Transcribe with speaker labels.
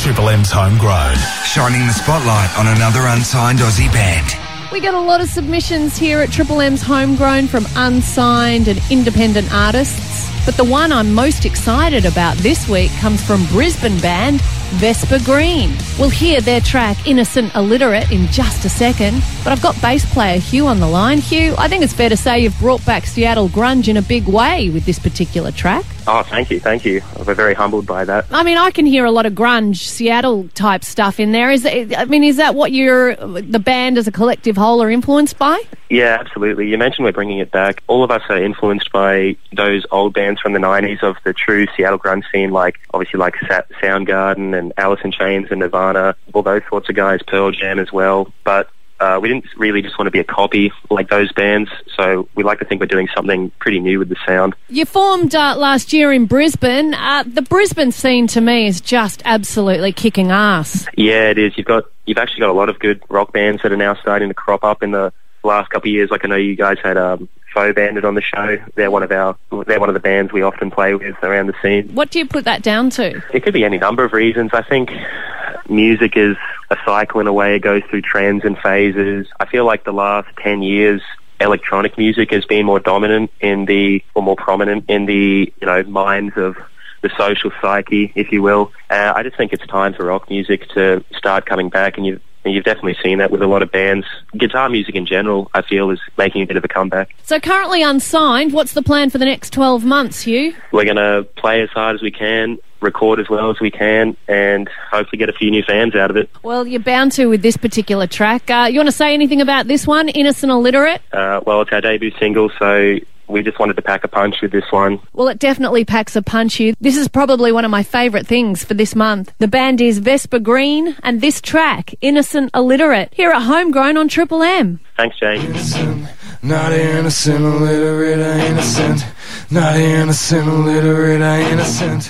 Speaker 1: Triple M's homegrown.
Speaker 2: Shining the spotlight on another unsigned Aussie band.
Speaker 3: We get a lot of submissions here at Triple M's homegrown from unsigned and independent artists. But the one I'm most excited about this week comes from Brisbane band Vesper Green. We'll hear their track Innocent Illiterate in just a second. But I've got bass player Hugh on the line. Hugh, I think it's fair to say you've brought back Seattle grunge in a big way with this particular track.
Speaker 4: Oh, thank you, thank you. We're very humbled by that.
Speaker 3: I mean, I can hear a lot of grunge, Seattle type stuff in there. Is that, I mean, is that what you're, the band as a collective whole are influenced by?
Speaker 4: Yeah, absolutely. You mentioned we're bringing it back. All of us are influenced by those old bands from the 90s of the true Seattle grunge scene, like obviously like Sa- Soundgarden and Alice in Chains and Nirvana, all those sorts of guys, Pearl Jam as well. But uh, we didn't really just want to be a copy like those bands, so we like to think we're doing something pretty new with the sound.
Speaker 3: You formed uh, last year in Brisbane. Uh, the Brisbane scene to me is just absolutely kicking ass.
Speaker 4: Yeah, it is. You've got you've actually got a lot of good rock bands that are now starting to crop up in the last couple of years. Like I know you guys had um, Faux Bandit on the show. They're one of our they're one of the bands we often play with around the scene.
Speaker 3: What do you put that down to?
Speaker 4: It could be any number of reasons. I think music is a cycle in a way. It goes through trends and phases. I feel like the last 10 years, electronic music has been more dominant in the, or more prominent in the, you know, minds of the social psyche, if you will. Uh, I just think it's time for rock music to start coming back, and you've and you've definitely seen that with a lot of bands. Guitar music in general, I feel, is making a bit of a comeback.
Speaker 3: So currently unsigned. What's the plan for the next 12 months, Hugh?
Speaker 4: We're going to play as hard as we can, record as well as we can, and hopefully get a few new fans out of it.
Speaker 3: Well, you're bound to with this particular track. Uh, you want to say anything about this one, Innocent Illiterate?
Speaker 4: Uh, well, it's our debut single, so we just wanted to pack a punch with this one.
Speaker 3: Well, it definitely packs a punch, Hugh. This is probably one of my favourite things for this month. The band is Vesper Green, and this track, Innocent Illiterate, here at Homegrown on Triple M.
Speaker 4: Thanks, Jane.
Speaker 5: Innocent, not innocent, illiterate, innocent. Not innocent, illiterate, innocent.